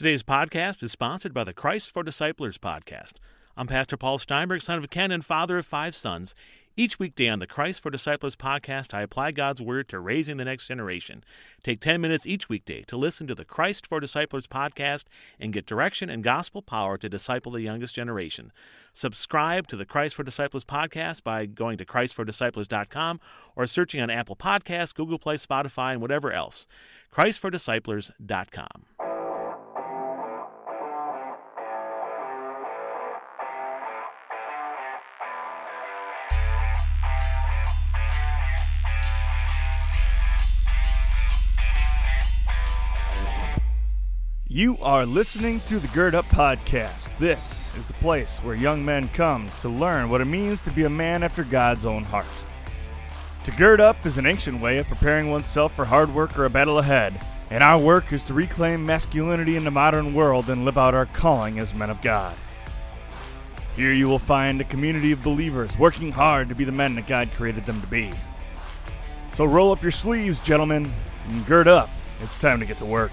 Today's podcast is sponsored by the Christ for Disciplers podcast. I'm Pastor Paul Steinberg, son of Ken and father of five sons. Each weekday on the Christ for Disciplers podcast, I apply God's Word to raising the next generation. Take 10 minutes each weekday to listen to the Christ for Disciplers podcast and get direction and gospel power to disciple the youngest generation. Subscribe to the Christ for Disciplers podcast by going to ChristForDisciplers.com or searching on Apple Podcasts, Google Play, Spotify, and whatever else. ChristForDisciplers.com. You are listening to the Gird Up Podcast. This is the place where young men come to learn what it means to be a man after God's own heart. To gird up is an ancient way of preparing oneself for hard work or a battle ahead, and our work is to reclaim masculinity in the modern world and live out our calling as men of God. Here you will find a community of believers working hard to be the men that God created them to be. So roll up your sleeves, gentlemen, and gird up. It's time to get to work.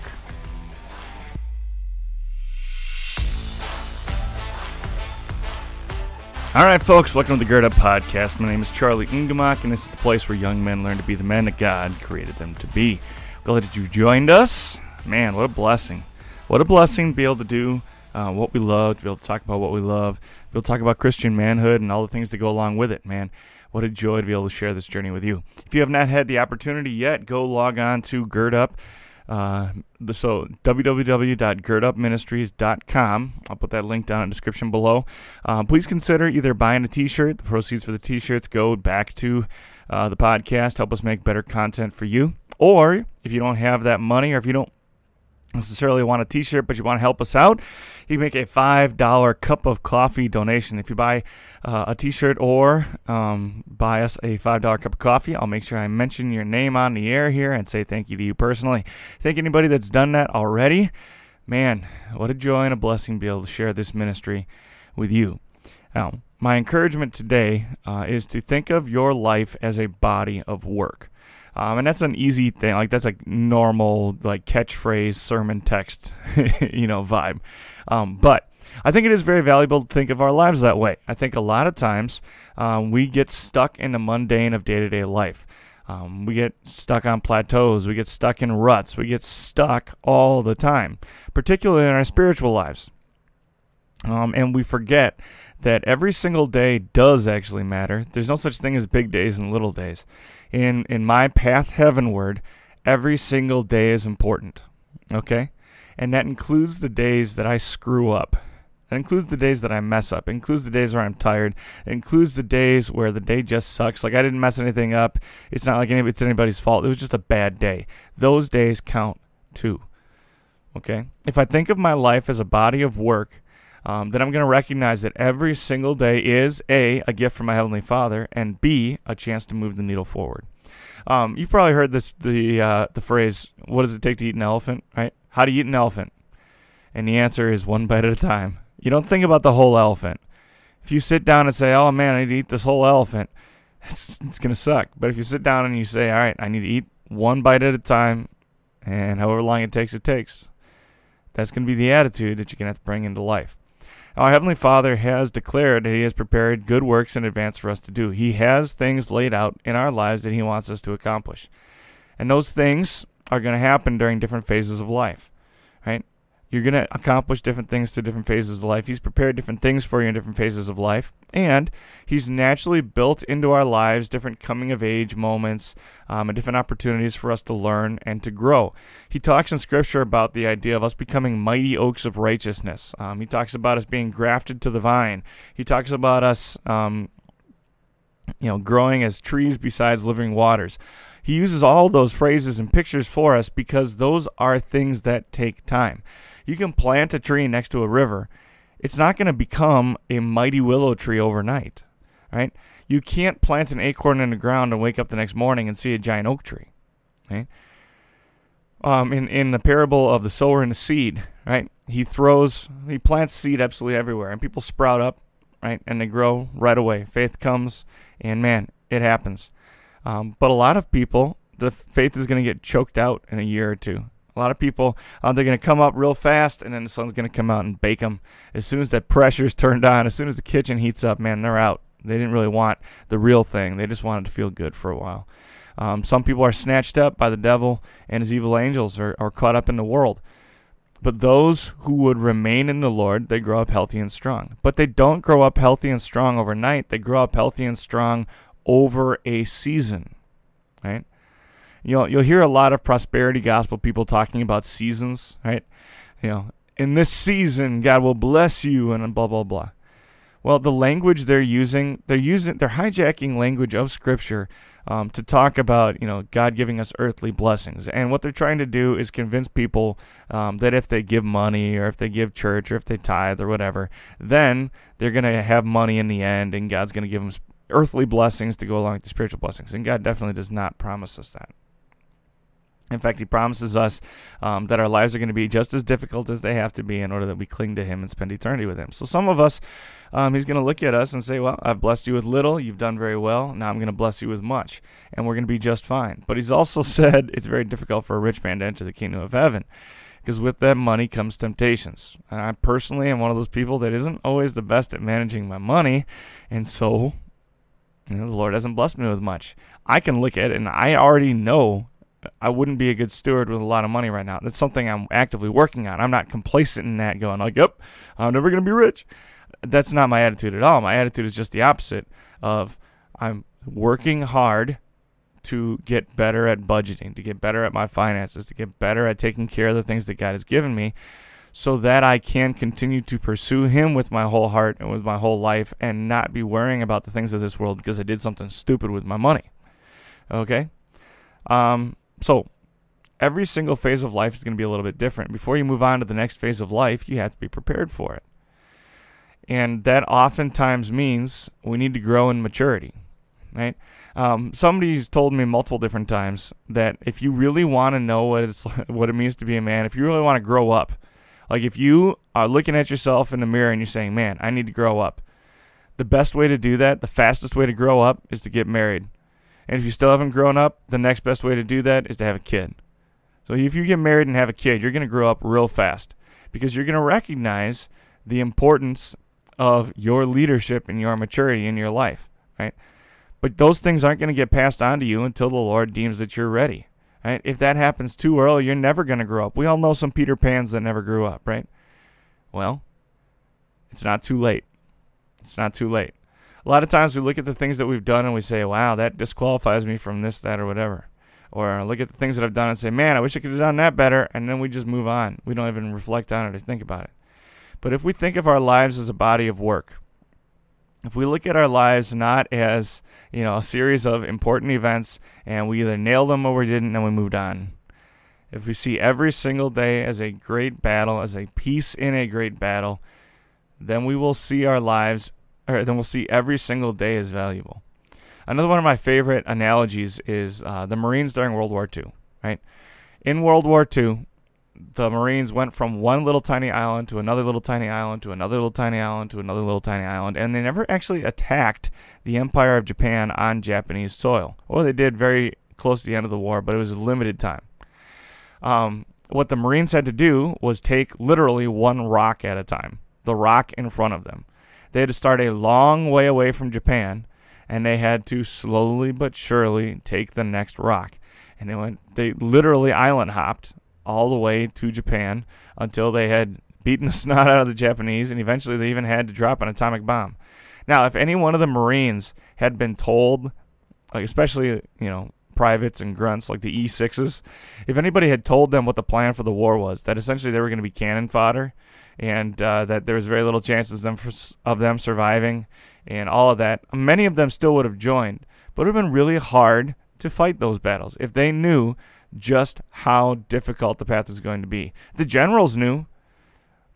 All right, folks, welcome to the Gird Up Podcast. My name is Charlie Ingemock, and this is the place where young men learn to be the men that God created them to be. Glad that you joined us. Man, what a blessing. What a blessing to be able to do uh, what we love, to be able to talk about what we love, to be able to talk about Christian manhood and all the things that go along with it, man. What a joy to be able to share this journey with you. If you have not had the opportunity yet, go log on to Gird Up. Uh, so www.girdupministries.com. I'll put that link down in the description below. Uh, please consider either buying a T-shirt. The proceeds for the T-shirts go back to uh, the podcast, help us make better content for you. Or if you don't have that money, or if you don't necessarily want a t-shirt but you want to help us out you make a five dollar cup of coffee donation. If you buy uh, a t-shirt or um, buy us a five dollar cup of coffee i'll make sure i mention your name on the air here and say thank you to you personally. Thank anybody that's done that already. Man what a joy and a blessing to be able to share this ministry with you. Now my encouragement today uh, is to think of your life as a body of work um, and that's an easy thing. Like that's a normal like catchphrase sermon text, you know, vibe. Um, but I think it is very valuable to think of our lives that way. I think a lot of times um, we get stuck in the mundane of day to day life. Um, we get stuck on plateaus. We get stuck in ruts. We get stuck all the time, particularly in our spiritual lives. Um, and we forget that every single day does actually matter. There's no such thing as big days and little days in in my path heavenward, every single day is important. Okay? And that includes the days that I screw up. It includes the days that I mess up. It includes the days where I'm tired. It includes the days where the day just sucks. Like I didn't mess anything up. It's not like any, it's anybody's fault. It was just a bad day. Those days count too. Okay? If I think of my life as a body of work, um, then I'm going to recognize that every single day is A, a gift from my Heavenly Father, and B, a chance to move the needle forward. Um, you've probably heard this the uh, the phrase, "What does it take to eat an elephant?" Right? How do you eat an elephant? And the answer is one bite at a time. You don't think about the whole elephant. If you sit down and say, "Oh man, I need to eat this whole elephant," it's, it's gonna suck. But if you sit down and you say, "All right, I need to eat one bite at a time," and however long it takes, it takes. That's gonna be the attitude that you're gonna have to bring into life. Our Heavenly Father has declared that He has prepared good works in advance for us to do. He has things laid out in our lives that He wants us to accomplish. And those things are going to happen during different phases of life, right? You're going to accomplish different things to different phases of life. He's prepared different things for you in different phases of life. And He's naturally built into our lives different coming of age moments um, and different opportunities for us to learn and to grow. He talks in Scripture about the idea of us becoming mighty oaks of righteousness. Um, he talks about us being grafted to the vine. He talks about us. Um, you know, growing as trees besides living waters. He uses all those phrases and pictures for us because those are things that take time. You can plant a tree next to a river. It's not going to become a mighty willow tree overnight, right? You can't plant an acorn in the ground and wake up the next morning and see a giant oak tree, right? Um, in in the parable of the sower and the seed, right? He throws, he plants seed absolutely everywhere, and people sprout up, right, and they grow right away. Faith comes, and man, it happens. Um, but a lot of people, the faith is going to get choked out in a year or two. A lot of people, uh, they're going to come up real fast, and then the sun's going to come out and bake them. As soon as that pressure's turned on, as soon as the kitchen heats up, man, they're out. They didn't really want the real thing. They just wanted to feel good for a while. Um, some people are snatched up by the devil and his evil angels or are caught up in the world. But those who would remain in the Lord, they grow up healthy and strong. But they don't grow up healthy and strong overnight. They grow up healthy and strong over a season, right? You know, you'll hear a lot of prosperity gospel people talking about seasons, right? You know, in this season, God will bless you, and blah blah blah. Well, the language they're using, they're using, they're hijacking language of Scripture um, to talk about, you know, God giving us earthly blessings. And what they're trying to do is convince people um, that if they give money or if they give church or if they tithe or whatever, then they're going to have money in the end and God's going to give them earthly blessings to go along with the spiritual blessings. And God definitely does not promise us that. In fact, he promises us um, that our lives are going to be just as difficult as they have to be in order that we cling to him and spend eternity with him. So some of us, um, he's going to look at us and say, Well, I've blessed you with little. You've done very well. Now I'm going to bless you with much. And we're going to be just fine. But he's also said it's very difficult for a rich man to enter the kingdom of heaven because with that money comes temptations. And I personally am one of those people that isn't always the best at managing my money. And so, you know, the Lord hasn't blessed me with much. I can look at it and I already know I wouldn't be a good steward with a lot of money right now. That's something I'm actively working on. I'm not complacent in that, going like, "Yep, I'm never going to be rich." That's not my attitude at all. My attitude is just the opposite of I'm working hard to get better at budgeting, to get better at my finances, to get better at taking care of the things that God has given me so that I can continue to pursue him with my whole heart and with my whole life and not be worrying about the things of this world because I did something stupid with my money. Okay? Um, so every single phase of life is going to be a little bit different. Before you move on to the next phase of life, you have to be prepared for it. And that oftentimes means we need to grow in maturity, right? Um, somebody's told me multiple different times that if you really want to know what it's what it means to be a man, if you really want to grow up, like if you are looking at yourself in the mirror and you're saying, "Man, I need to grow up," the best way to do that, the fastest way to grow up, is to get married. And if you still haven't grown up, the next best way to do that is to have a kid. So if you get married and have a kid, you're going to grow up real fast because you're going to recognize the importance of your leadership and your maturity in your life, right? But those things aren't going to get passed on to you until the Lord deems that you're ready. Right? If that happens too early, you're never going to grow up. We all know some Peter Pans that never grew up, right? Well, it's not too late. It's not too late a lot of times we look at the things that we've done and we say, wow, that disqualifies me from this, that, or whatever. Or look at the things that I've done and say, man, I wish I could have done that better. And then we just move on. We don't even reflect on it or think about it. But if we think of our lives as a body of work, if we look at our lives not as, you know, a series of important events and we either nailed them or we didn't and we moved on. If we see every single day as a great battle, as a piece in a great battle, then we will see our lives or then we'll see every single day is valuable. Another one of my favorite analogies is uh, the Marines during World War II. Right, in World War II, the Marines went from one little tiny island to another little tiny island to another little tiny island to another little tiny island, and they never actually attacked the Empire of Japan on Japanese soil. Or they did very close to the end of the war, but it was a limited time. Um, what the Marines had to do was take literally one rock at a time, the rock in front of them. They had to start a long way away from Japan, and they had to slowly but surely take the next rock. And they went, they literally island hopped all the way to Japan until they had beaten the snot out of the Japanese, and eventually they even had to drop an atomic bomb. Now, if any one of the Marines had been told, like especially you know privates and grunts like the E6s, if anybody had told them what the plan for the war was, that essentially they were going to be cannon fodder, and uh, that there was very little chances of them, for, of them surviving and all of that. Many of them still would have joined, but it would have been really hard to fight those battles if they knew just how difficult the path was going to be. The generals knew,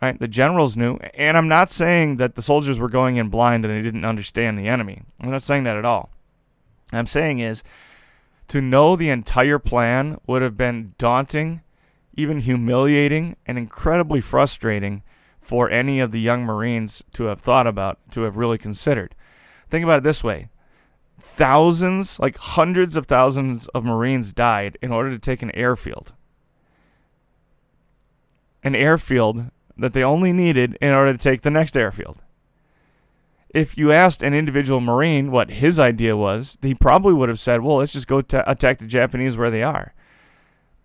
right? The generals knew, and I'm not saying that the soldiers were going in blind and they didn't understand the enemy. I'm not saying that at all. What I'm saying is to know the entire plan would have been daunting, even humiliating, and incredibly frustrating for any of the young Marines to have thought about, to have really considered. Think about it this way thousands, like hundreds of thousands of Marines died in order to take an airfield. an airfield that they only needed in order to take the next airfield. If you asked an individual Marine what his idea was, he probably would have said, well, let's just go ta attack the Japanese where they are.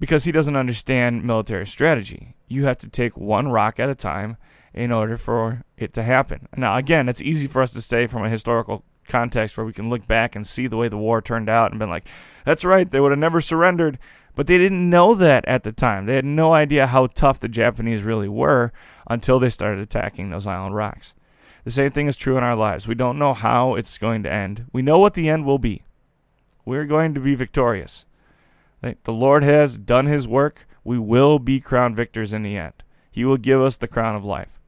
Because he doesn't understand military strategy. You have to take one rock at a time in order for it to happen. Now, again, it's easy for us to say from a historical context where we can look back and see the way the war turned out and been like, that's right, they would have never surrendered. But they didn't know that at the time. They had no idea how tough the Japanese really were until they started attacking those island rocks. The same thing is true in our lives. We don't know how it's going to end. We know what the end will be. We're going to be victorious. The Lord has done his work. We will be crowned victors in the end. He will give us the crown of life.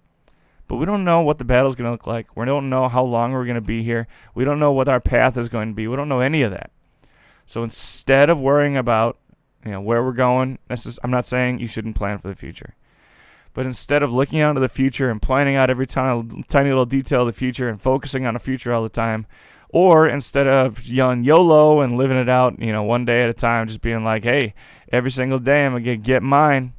But we don't know what the battle is going to look like. We don't know how long we're going to be here. We don't know what our path is going to be. We don't know any of that. So instead of worrying about you know where we're going, is, I'm not saying you shouldn't plan for the future. But instead of looking out into the future and planning out every tiny, tiny little detail of the future and focusing on the future all the time, or instead of young YOLO and living it out, you know, one day at a time, just being like, hey, every single day I'm going to get mine.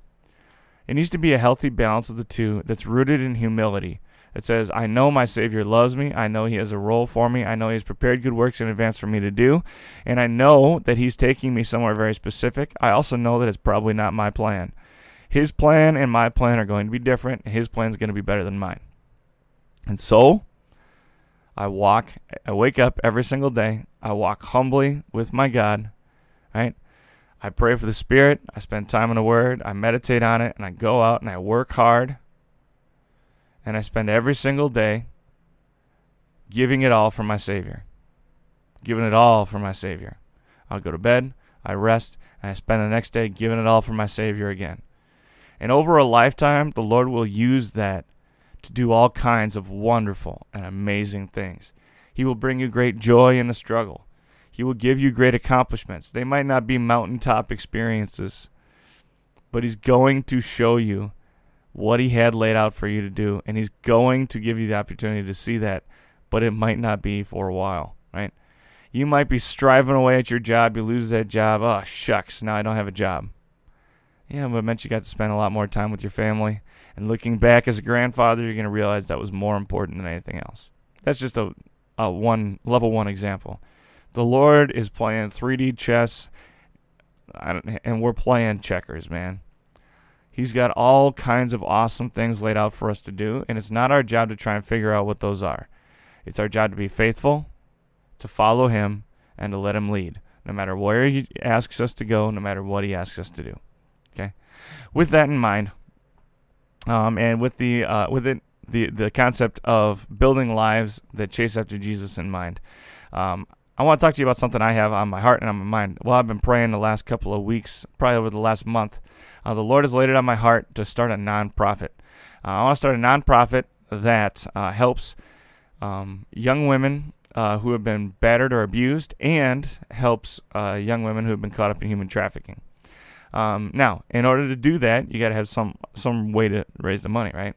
It needs to be a healthy balance of the two that's rooted in humility. It says, I know my Savior loves me. I know He has a role for me. I know He has prepared good works in advance for me to do. And I know that He's taking me somewhere very specific. I also know that it's probably not my plan. His plan and my plan are going to be different. His plan is going to be better than mine. And so, I walk, I wake up every single day. I walk humbly with my God, right? I pray for the Spirit. I spend time in the Word. I meditate on it. And I go out and I work hard. And I spend every single day giving it all for my Savior. Giving it all for my Savior. I'll go to bed. I rest. And I spend the next day giving it all for my Savior again. And over a lifetime, the Lord will use that to do all kinds of wonderful and amazing things. He will bring you great joy in the struggle. He will give you great accomplishments. They might not be mountaintop experiences, but He's going to show you what He had laid out for you to do, and He's going to give you the opportunity to see that, but it might not be for a while, right? You might be striving away at your job, you lose that job. Oh, shucks, now I don't have a job. Yeah, but meant you got to spend a lot more time with your family. And looking back as a grandfather, you're going to realize that was more important than anything else. That's just a, a one level one example. The Lord is playing 3D chess, and we're playing checkers, man. He's got all kinds of awesome things laid out for us to do, and it's not our job to try and figure out what those are. It's our job to be faithful, to follow Him, and to let Him lead, no matter where He asks us to go, no matter what He asks us to do. Okay, with that in mind, um, and with the uh, with it the the concept of building lives that chase after Jesus in mind, um, I want to talk to you about something I have on my heart and on my mind. Well, I've been praying the last couple of weeks, probably over the last month. Uh, the Lord has laid it on my heart to start a nonprofit. Uh, I want to start a nonprofit that uh, helps um, young women uh, who have been battered or abused and helps uh, young women who have been caught up in human trafficking. Um, now, in order to do that, you got to have some some way to raise the money, right?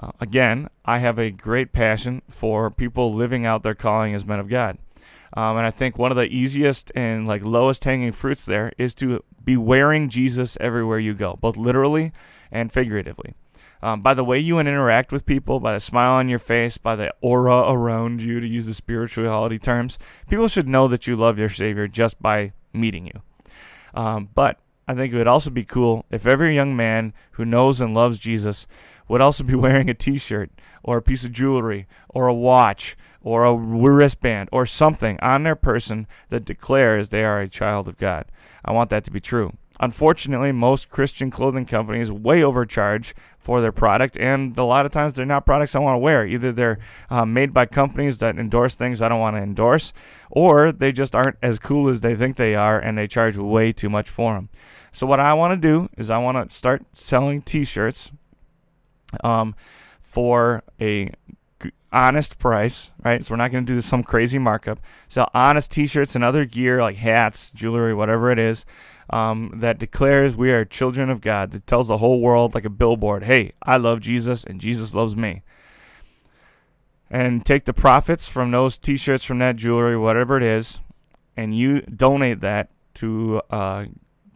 Uh, again, I have a great passion for people living out their calling as men of God. Um, and I think one of the easiest and like lowest hanging fruits there is to be wearing Jesus everywhere you go, both literally and figuratively. Um, by the way you interact with people, by the smile on your face, by the aura around you, to use the spirituality terms, people should know that you love your Savior just by meeting you. Um, but I think it would also be cool if every young man who knows and loves Jesus would also be wearing a t shirt or a piece of jewelry or a watch or a wristband or something on their person that declares they are a child of God. I want that to be true. Unfortunately, most Christian clothing companies way overcharge for their product, and a lot of times they're not products I want to wear. Either they're uh, made by companies that endorse things I don't want to endorse, or they just aren't as cool as they think they are, and they charge way too much for them. So what I want to do is I want to start selling T-shirts um, for a honest price, right? So we're not going to do some crazy markup. Sell honest T-shirts and other gear like hats, jewelry, whatever it is, um, that declares we are children of God. That tells the whole world like a billboard, "Hey, I love Jesus and Jesus loves me." And take the profits from those T-shirts, from that jewelry, whatever it is, and you donate that to uh,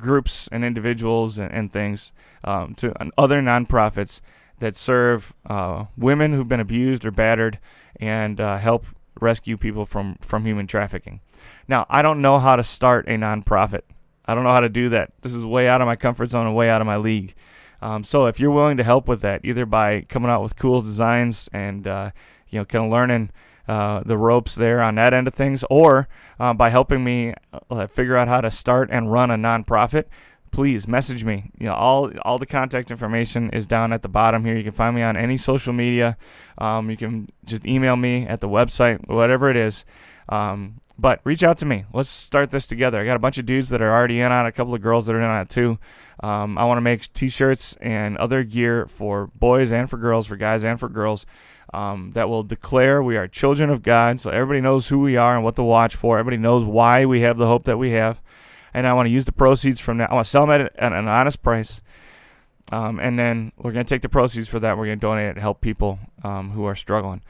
groups and individuals and, and things um, to other nonprofits that serve uh, women who've been abused or battered and uh, help rescue people from, from human trafficking. Now, I don't know how to start a nonprofit. I don't know how to do that. This is way out of my comfort zone and way out of my league. Um, so if you're willing to help with that, either by coming out with cool designs and uh, you know kind of learning uh, the ropes there on that end of things, or uh, by helping me uh, figure out how to start and run a nonprofit, please message me. You know, all all the contact information is down at the bottom here. You can find me on any social media. Um, you can just email me at the website, whatever it is. Um, but reach out to me. Let's start this together. I got a bunch of dudes that are already in on it, a couple of girls that are in on it too. Um, I want to make t-shirts and other gear for boys and for girls, for guys and for girls. Um, that will declare we are children of God, so everybody knows who we are and what to watch for. Everybody knows why we have the hope that we have, and I want to use the proceeds from that. I want to sell them at an honest price, um, and then we're going to take the proceeds for that. We're going to donate it to help people um, who are struggling.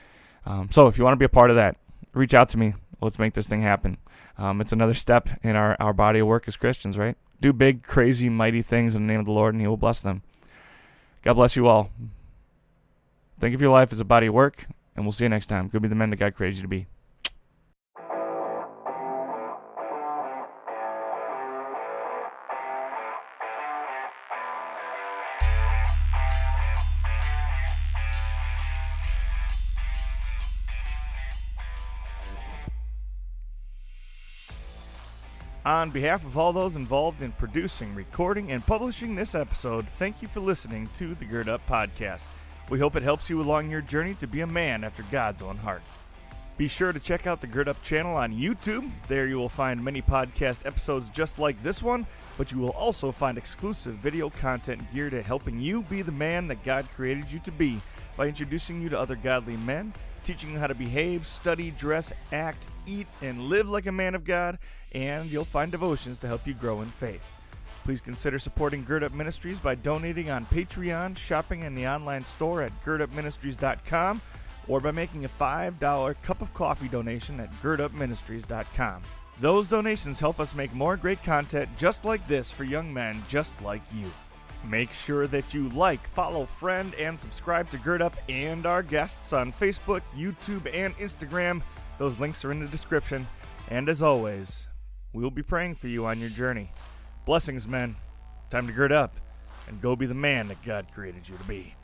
Um, so if you want to be a part of that, reach out to me. Let's make this thing happen. Um, it's another step in our, our body of work as Christians, right? Do big, crazy, mighty things in the name of the Lord, and He will bless them. God bless you all. Think of your life as a body of work, and we'll see you next time. Go be the men that God created you to be. On behalf of all those involved in producing, recording, and publishing this episode, thank you for listening to the Gird Up Podcast. We hope it helps you along your journey to be a man after God's own heart. Be sure to check out the Gird Up channel on YouTube. There you will find many podcast episodes just like this one, but you will also find exclusive video content geared at helping you be the man that God created you to be by introducing you to other godly men teaching you how to behave, study, dress, act, eat, and live like a man of God, and you'll find devotions to help you grow in faith. Please consider supporting Gird Up Ministries by donating on Patreon, shopping in the online store at girdupministries.com, or by making a $5 cup of coffee donation at girdupministries.com. Those donations help us make more great content just like this for young men just like you. Make sure that you like, follow, friend, and subscribe to Gird Up and our guests on Facebook, YouTube, and Instagram. Those links are in the description. And as always, we will be praying for you on your journey. Blessings, men. Time to gird up and go be the man that God created you to be.